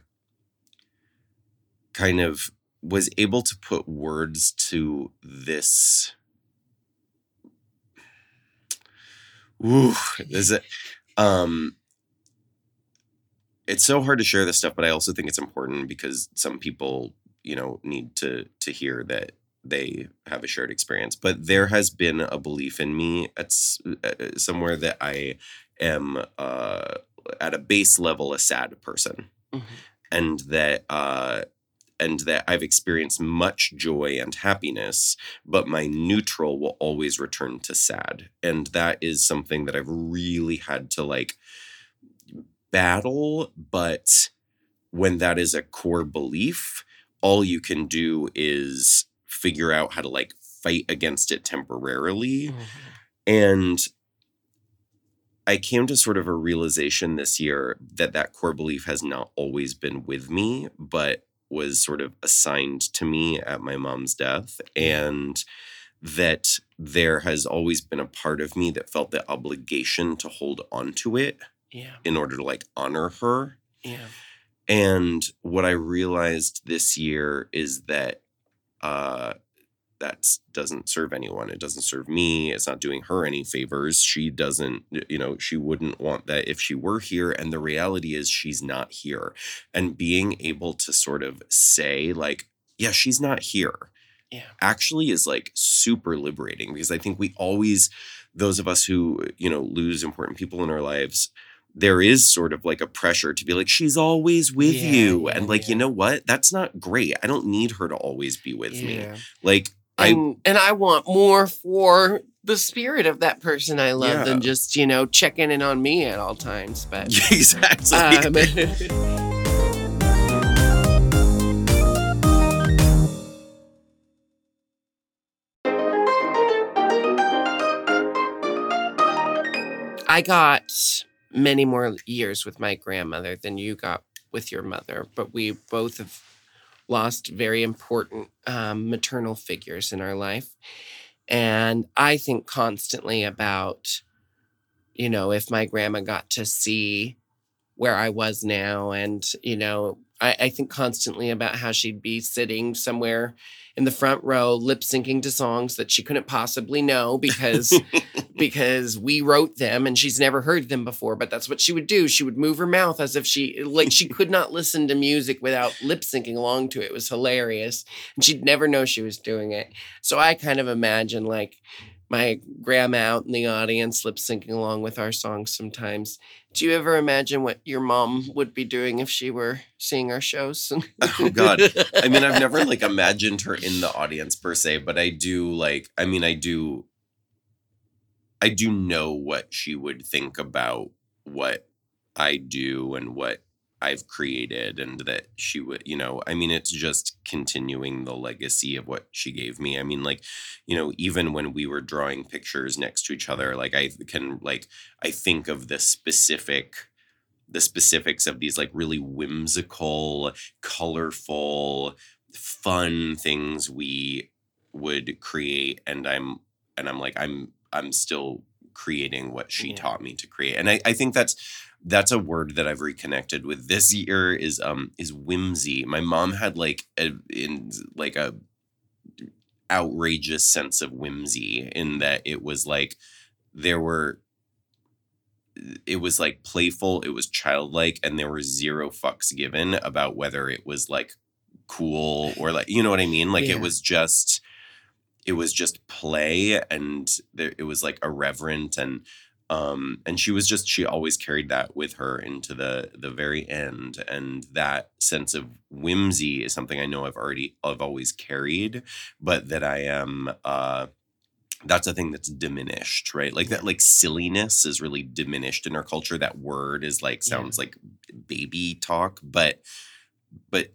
Speaker 2: kind of was able to put words to this. Ooh, is it um it's so hard to share this stuff but i also think it's important because some people you know need to to hear that they have a shared experience. But there has been a belief in me at uh, somewhere that i am uh at a base level a sad person. And that uh and that I've experienced much joy and happiness, but my neutral will always return to sad. And that is something that I've really had to like battle. But when that is a core belief, all you can do is figure out how to like fight against it temporarily. Mm-hmm. And I came to sort of a realization this year that that core belief has not always been with me, but was sort of assigned to me at my mom's death. And that there has always been a part of me that felt the obligation to hold on to it
Speaker 3: Yeah.
Speaker 2: in order to like honor her.
Speaker 3: Yeah.
Speaker 2: And what I realized this year is that uh that doesn't serve anyone. It doesn't serve me. It's not doing her any favors. She doesn't, you know, she wouldn't want that if she were here. And the reality is she's not here. And being able to sort of say, like, yeah, she's not here
Speaker 3: Yeah.
Speaker 2: actually is like super liberating because I think we always, those of us who, you know, lose important people in our lives, there is sort of like a pressure to be like, she's always with
Speaker 3: Yeah,
Speaker 2: you.
Speaker 3: yeah,
Speaker 2: and like, you know what? That's not great. I don't need her to always be with me.
Speaker 3: Yeah.
Speaker 2: Like, I,
Speaker 3: And, and I want more for the spirit of that person I love
Speaker 2: Yeah.
Speaker 3: than just, you know, checking in on me at all times. But
Speaker 2: exactly.
Speaker 3: um, I got many more years with my grandmother than you got with your mother, but we both have lost very important um, maternal figures in our life. And I think constantly about, you know, if my grandma got to see where I was now. And, you know, I, I think constantly about how she'd be sitting somewhere in the front row, lip syncing to songs that she couldn't possibly know because because we wrote them and she's never heard them before. But that's what she would do. She would move her mouth as if she like she could not listen to music without lip syncing along to it. It was hilarious. And she'd never know she was doing it. So I kind of imagine like my grandma out in the audience lip syncing along with our songs sometimes. Do you ever imagine what your mom would be doing if she were seeing our shows?
Speaker 2: oh God. I mean, I've never like imagined her in the audience per se, but I do like, I mean, I do, I do know what she would think about what I do and what I've created and that she would, you know, I mean, it's just continuing the legacy of what she gave me. I mean, like, you know, even when we were drawing pictures next to each other, like I can like I think of the specific the specifics of these like really whimsical, colorful, fun things we would create and I'm and I'm like I'm I'm still creating what she yeah. taught me to create. And I, I think that's that's a word that I've reconnected with this year is um is whimsy. My mom had like a in like a outrageous sense of whimsy in that it was like there were it was like playful, it was childlike, and there were zero fucks given about whether it was like cool or like you know what I mean? Like yeah. it was just it was just play and there, it was like irreverent and um and she was just she always carried that with her into the the very end and that sense of whimsy is something i know i've already i've always carried but that i am uh that's a thing that's diminished right like that like silliness is really diminished in our culture that word is like sounds yeah. like baby talk but but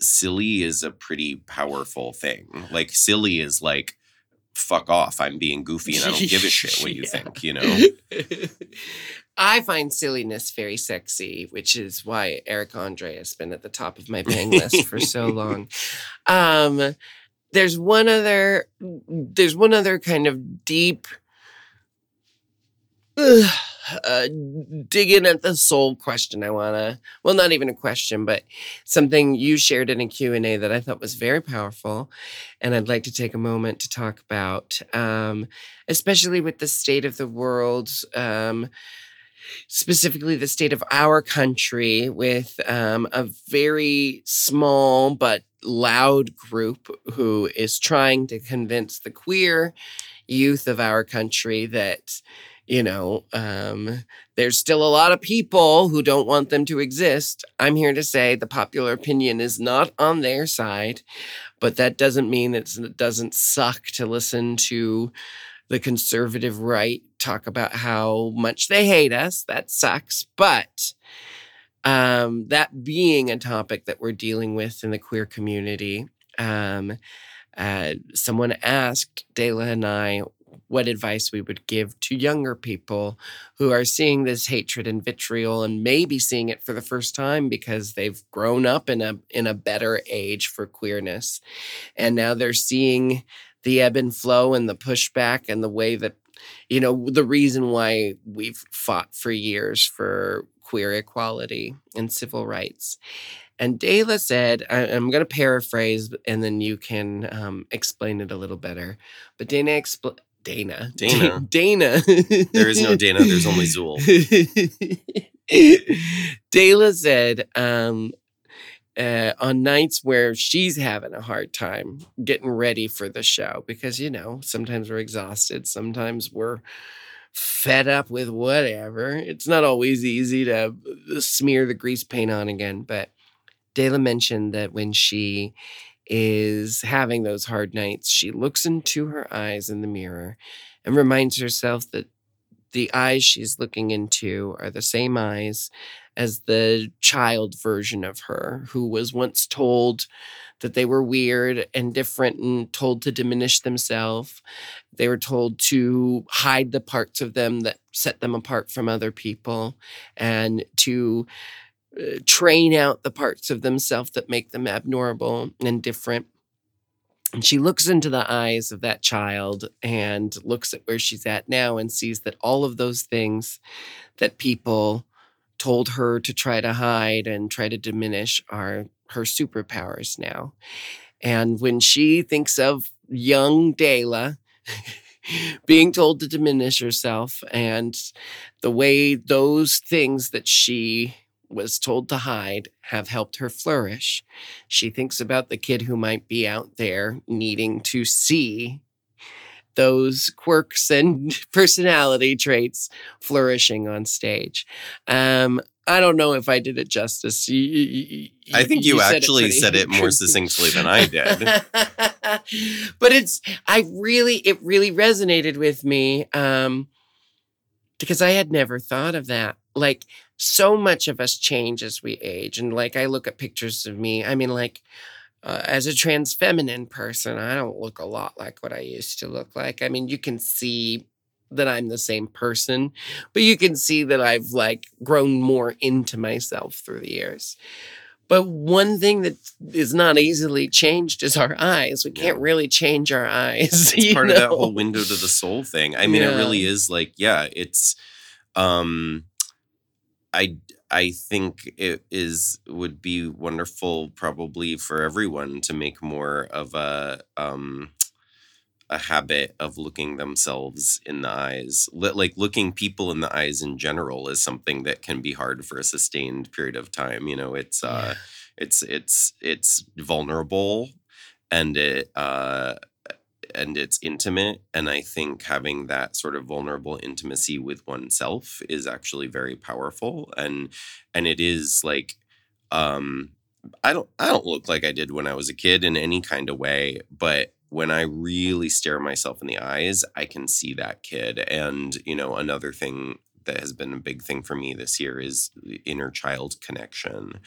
Speaker 2: silly is a pretty powerful thing. Like silly is like fuck off. I'm being goofy and I don't give a shit what you yeah. think, you know?
Speaker 3: I find silliness very sexy, which is why Eric Andre has been at the top of my bang list for so long. Um, there's one other there's one other kind of deep uh, uh, digging at the soul question i want to well not even a question but something you shared in a q&a that i thought was very powerful and i'd like to take a moment to talk about um, especially with the state of the world um, specifically the state of our country with um, a very small but loud group who is trying to convince the queer youth of our country that you know, um, there's still a lot of people who don't want them to exist. I'm here to say the popular opinion is not on their side, but that doesn't mean that it doesn't suck to listen to the conservative right talk about how much they hate us. That sucks. But um, that being a topic that we're dealing with in the queer community, um, uh, someone asked DeLa and I what advice we would give to younger people who are seeing this hatred and vitriol and maybe seeing it for the first time because they've grown up in a in a better age for queerness and now they're seeing the ebb and flow and the pushback and the way that you know the reason why we've fought for years for queer equality and civil rights and DeLa said, I, am going to paraphrase and then you can um, explain it a little better. But Dana expl- Dana.
Speaker 2: Dana.
Speaker 3: Dana.
Speaker 2: there is no Dana, there's only Zool.
Speaker 3: DeLa said, um, uh, on nights where she's having a hard time getting ready for the show, because, you know, sometimes we're exhausted, sometimes we're fed up with whatever. It's not always easy to smear the grease paint on again, but DeLa mentioned that when she is having those hard nights, she looks into her eyes in the mirror and reminds herself that the eyes she's looking into are the same eyes as the child version of her who was once told that they were weird and different and told to diminish themselves. They were told to hide the parts of them that set them apart from other people and to train out the parts of themselves that make them abnormal and different. And she looks into the eyes of that child and looks at where she's at now and sees that all of those things that people told her to try to hide and try to diminish are her superpowers now. And when she thinks of young DeLa, being told to diminish herself and the way those things that she was told to hide have helped her flourish. She thinks about the kid who might be out there needing to see those quirks and personality traits flourishing on stage. Um, I don't know if I did it justice. You, you,
Speaker 2: I think you, you actually said it, said it more succinctly than I did.
Speaker 3: but it's I really it really resonated with me um, because I had never thought of that. Like so much of us change as we age. And like I look at pictures of me, I mean, like uh, as a trans feminine person, I don't look a lot like what I used to look like. I mean, you can see that I'm the same person, but you can see that I've like grown more into myself through the years. But one thing that is not easily changed is our eyes. We can't really change our eyes.
Speaker 2: It's part of that whole window to the soul thing. I mean, it really is like, yeah, it's um I I think it is would be wonderful probably for everyone to make more of a um a habit of looking themselves in the eyes. Li- Like looking people in the eyes in general is something that can be hard for a sustained period of time. You know, it's uh it's it's it's vulnerable and it uh and it's intimate and i think having that sort of vulnerable intimacy with oneself is actually very powerful and and it is like um i don't i don't look like i did when i was a kid in any kind of way but when i really stare myself in the eyes i can see that kid and you know another thing that has been a big thing for me this year is inner child connection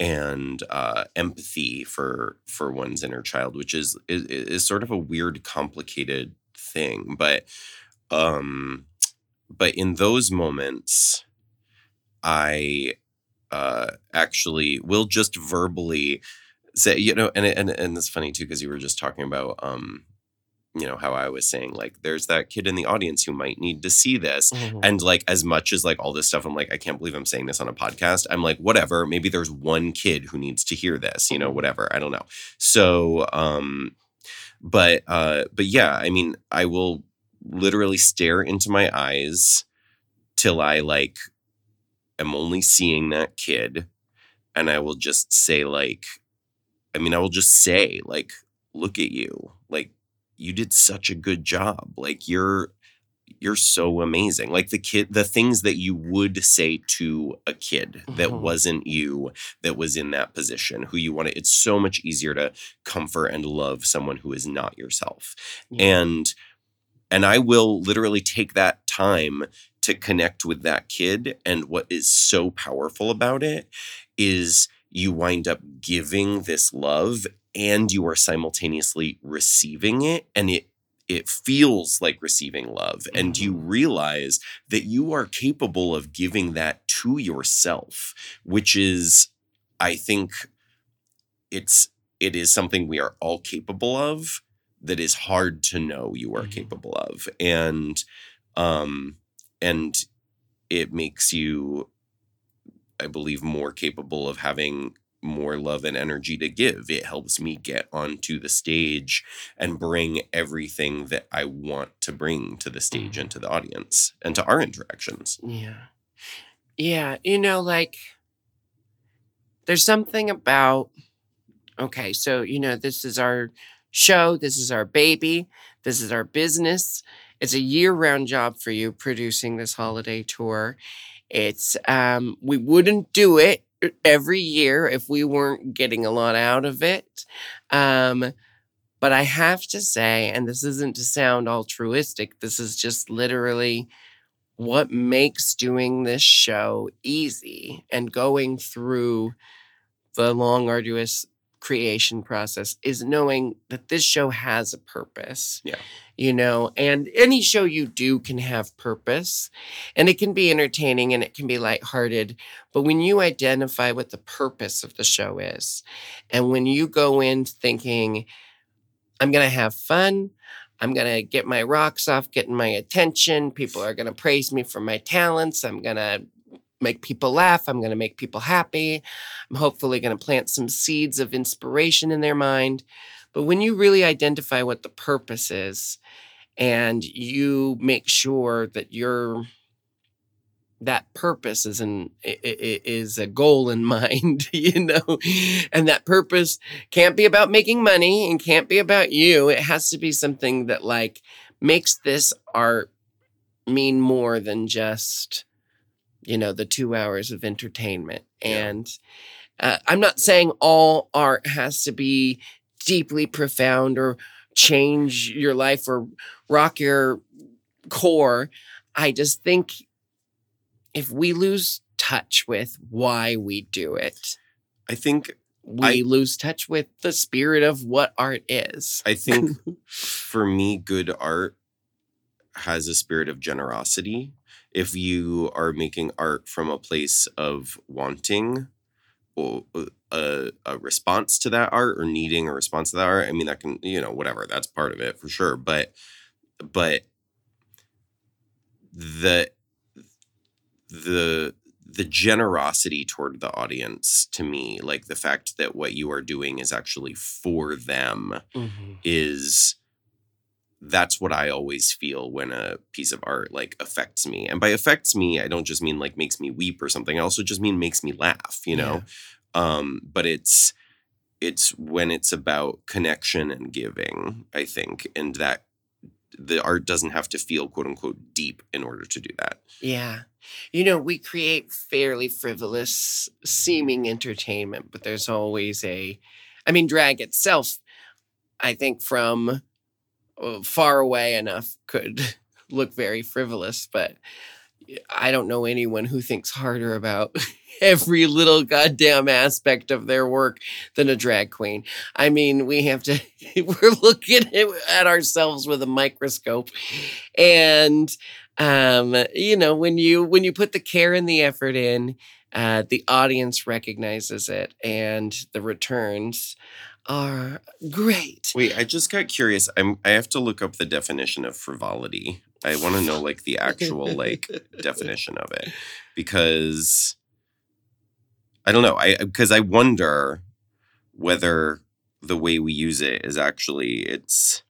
Speaker 2: and uh, empathy for for one's inner child, which is, is is sort of a weird, complicated thing. But um, but in those moments, I uh, actually will just verbally say, you know, and and and it's funny too because you were just talking about um, you know how I was saying like there's that kid in the audience who might need to see this.
Speaker 3: Mhm.
Speaker 2: and like as much as like all this stuff I'm like I can't believe I'm saying this on a podcast I'm like whatever maybe there's one kid who needs to hear this you know whatever I don't know. So um but uh but yeah I mean I will literally stare into my eyes till I like am only seeing that kid and I will just say like I mean I will just say like look at you like you did such a good job like you're you're so amazing like the kid the things that you would say to a kid that
Speaker 3: Mhm.
Speaker 2: wasn't you that was in that position who you wanted it's so much easier to comfort and love someone who is not yourself and and i will literally take that time to connect with that kid and what is so powerful about it is you wind up giving this love and you are simultaneously receiving it and it it feels like receiving love and you realize that you are capable of giving that to yourself which is i think it's it is something we are all capable of that is hard to know you are capable of and um and it makes you i believe more capable of having more love and energy to give it helps me get onto the stage and bring everything that i want to bring to the stage and to the audience and to our interactions
Speaker 3: Yeah. Yeah. You know, like there's something about, okay, so, you know, this is our show, this is our baby, this is our business. It's a year round job for you producing this holiday tour. It's, um, we wouldn't do it every year if we weren't getting a lot out of it. Um, but I have to say, and this isn't to sound altruistic, this is just literally what makes doing this show easy and going through the long, arduous creation process is knowing that this show has a purpose.
Speaker 2: Yeah.
Speaker 3: You know, and any show you do can have purpose and it can be entertaining and it can be lighthearted. But when you identify what the purpose of the show is, and when you go in thinking, I'm going to have fun. I'm going to get my rocks off, getting my attention. People are going to praise me for my talents. I'm going to make people laugh. I'm going to make people happy. I'm hopefully going to plant some seeds of inspiration in their mind. But when you really identify what the purpose is and you make sure that you're that purpose is an is a goal in mind, you know, and that purpose can't be about making money and can't be about you. It has to be something that like makes this art mean more than just you know the two hours of entertainment and uh, i'm not saying all art has to be deeply profound or change your life or rock your core i just think if we lose touch with why we do it.
Speaker 2: I think
Speaker 3: We
Speaker 2: I-
Speaker 3: lose touch with the spirit of what art is.
Speaker 2: I think for me, good art has a spirit of generosity. If you are making art from a place of wanting or uh, a, a response to that art or needing a response to that art, I mean, that can, you know, whatever, that's part of it for sure. But, but the, the, the generosity toward the audience to me, like the fact that what you are doing is actually for them
Speaker 3: Mhm.
Speaker 2: is that's what I always feel when a piece of art like affects me. And by affects me, I don't just mean like makes me weep or something. I also just mean makes me laugh, you know? Um, but it's it's when it's about connection and giving, I think, and that the art doesn't have to feel quote unquote deep in order to do that.
Speaker 3: Yeah. You know, we create fairly frivolous seeming entertainment, but there's always a, I mean, drag itself, I think from far away enough could look very frivolous, but I don't know anyone who thinks harder about every little goddamn aspect of their work than a drag queen. I mean, we have to, we're looking at ourselves with a microscope and um you know when you when you put the care and the effort in uh the audience recognizes it and the returns are great
Speaker 2: Wait, I just got curious. I'm I have to look up the definition of frivolity. I want to know like the actual like definition of it because I don't know. I because I wonder whether the way we use it is actually it's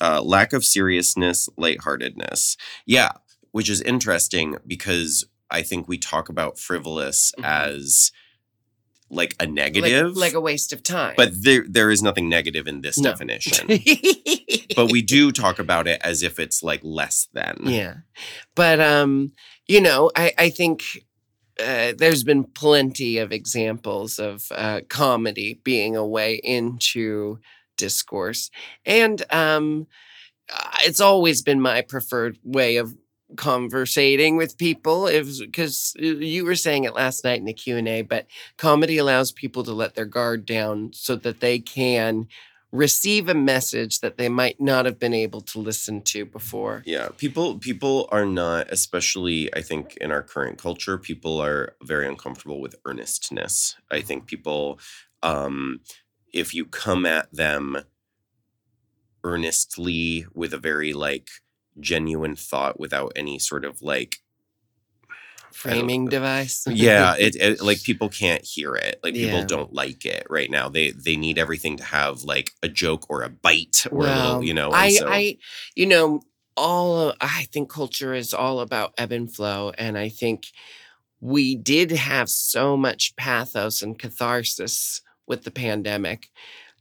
Speaker 2: uh, lack of seriousness, lightheartedness. Yeah, which is interesting because I think we talk about frivolous as like a negative,
Speaker 3: like a waste of time
Speaker 2: but there there is nothing negative in this
Speaker 3: No.
Speaker 2: definition. but we do talk about it as if it's like less than.
Speaker 3: Yeah. But um, you know, I I think uh, there's been plenty of examples of uh, comedy being a way into discourse, and um, uh, it's always been my preferred way of conversating with people is because you were saying it last night in the q&a but comedy allows people to let their guard down so that they can receive a message that they might not have been able to listen to before
Speaker 2: Yeah, people people are not especially I think in our current culture people are very uncomfortable with earnestness. I think people um if you come at them earnestly with a very like genuine thought without any sort of like
Speaker 3: framing device?
Speaker 2: Yeah it, it like people can't hear it. Like people
Speaker 3: Yeah.
Speaker 2: don't like it right now. They they need everything to have like a joke or a bite or a
Speaker 3: Well,
Speaker 2: little you know
Speaker 3: I,
Speaker 2: so-
Speaker 3: I, you know, all of- I think culture is all about ebb and flow, and I think we did have so much pathos and catharsis with the pandemic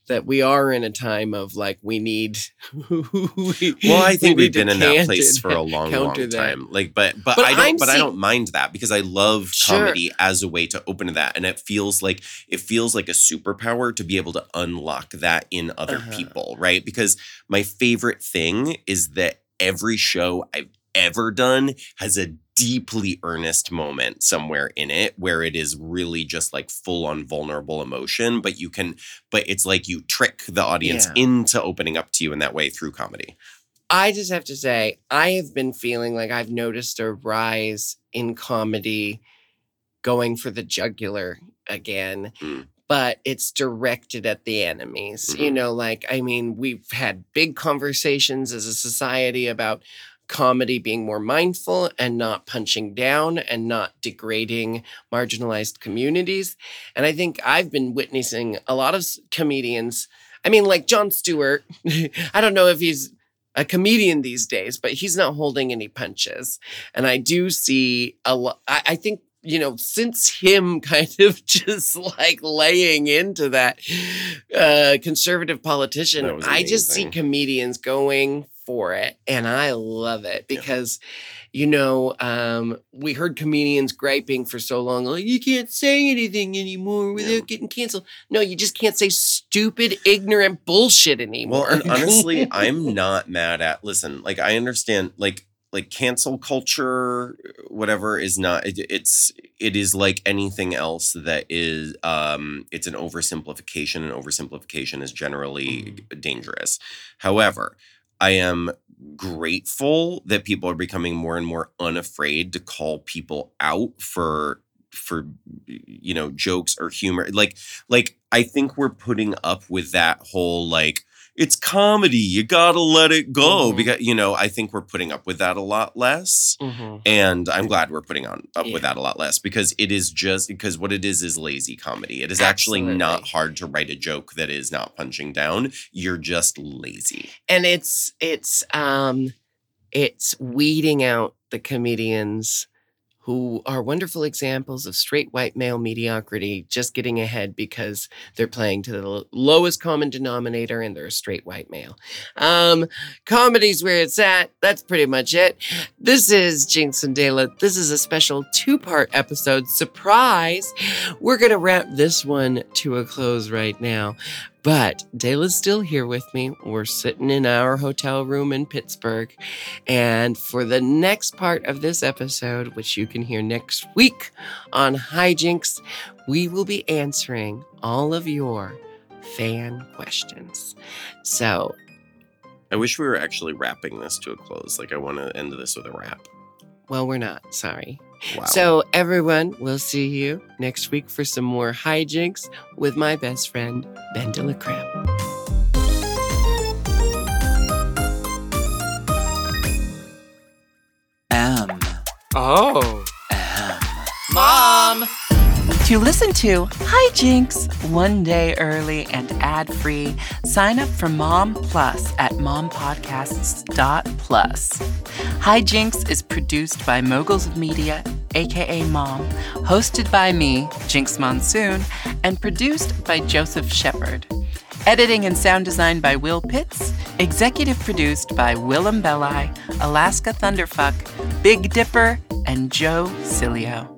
Speaker 3: that we are in a time of like we need. we,
Speaker 2: Well, I think we've been in that place for a long, long
Speaker 3: that.
Speaker 2: time. Like, but but,
Speaker 3: But
Speaker 2: I don't.
Speaker 3: I'm
Speaker 2: but I don't mind that because I love
Speaker 3: Sure.
Speaker 2: comedy as a way to open to that, and it feels like it feels like a superpower to be able to unlock that in other
Speaker 3: Uh-huh.
Speaker 2: people, right? Because my favorite thing is that every show I've ever done has a deeply earnest moment somewhere in it where it is really just like full on vulnerable emotion but you can but it's like you trick the audience
Speaker 3: Yeah.
Speaker 2: into opening up to you in that way through comedy
Speaker 3: I just have to say, I have been feeling like I've noticed a rise in comedy going for the jugular again,
Speaker 2: Mm.
Speaker 3: but it's directed at the enemies. You
Speaker 2: Mhm.
Speaker 3: know, like, I mean, we've had big conversations as a society about comedy being more mindful and not punching down and not degrading marginalized communities. And I think I've been witnessing a lot of comedians. I mean, like Jon Stewart, I don't know if he's a comedian these days, but he's not holding any punches. And I do see a lot, I, I think, you know, since him kind of just like laying into that uh, conservative politician,
Speaker 2: That
Speaker 3: I just see comedians going for it. And I love it because, you know, um, we heard comedians griping for so long, like, you can't say anything anymore without getting canceled. No, you just can't say stupid, ignorant bullshit anymore.
Speaker 2: Well, and honestly, I'm not mad at. Listen, like I understand, like like cancel culture whatever is not it, it's it is like anything else that is um it's an oversimplification and oversimplification is generally dangerous however i am grateful that people are becoming more and more unafraid to call people out for for you know jokes or humor. Like like i think we're putting up with that whole like it's comedy you gotta let it go
Speaker 3: Mhm.
Speaker 2: because you know i think we're putting up with that a lot less
Speaker 3: Mhm.
Speaker 2: and i'm glad we're putting on up
Speaker 3: Yeah.
Speaker 2: with that a lot less because it is just because what it is is lazy comedy it is actually not hard to write a joke that is not punching down you're just lazy
Speaker 3: and it's it's um it's weeding out the comedians who are wonderful examples of straight white male mediocrity just getting ahead because they're playing to the lowest common denominator and they're a straight white male. Um, comedy's where it's at. That's pretty much it. This is Jinkx and DeLa. This is a special two part episode. Surprise! We're going to wrap this one to a close right now. But DeLa's still here with me. We're sitting in our hotel room in Pittsburgh. And for the next part of this episode, which you can hear next week on Hi Jinkx, we will be answering all of your fan questions. So,
Speaker 2: i wish we were actually wrapping this to a close like i want to end this with a wrap
Speaker 3: well, we're not. Sorry.
Speaker 2: Wow
Speaker 3: So, everyone, we'll see you next week for some more hijinks with my best friend, BenDeLaCreme.
Speaker 1: M. Oh.
Speaker 3: Mom! To listen to Hi Jinkx one day early and ad free, sign up for Mom Plus at mompodcasts.plus. Hi Jinkx is produced by Moguls of Media, aka Mom, hosted by me, Jinkx Monsoon, and produced by Joseph Shepard. Editing and sound design by Will Pitts, executive produced by Willam Belli, Alaska Thunderfuck, Big Dipper, and Joe Cilio.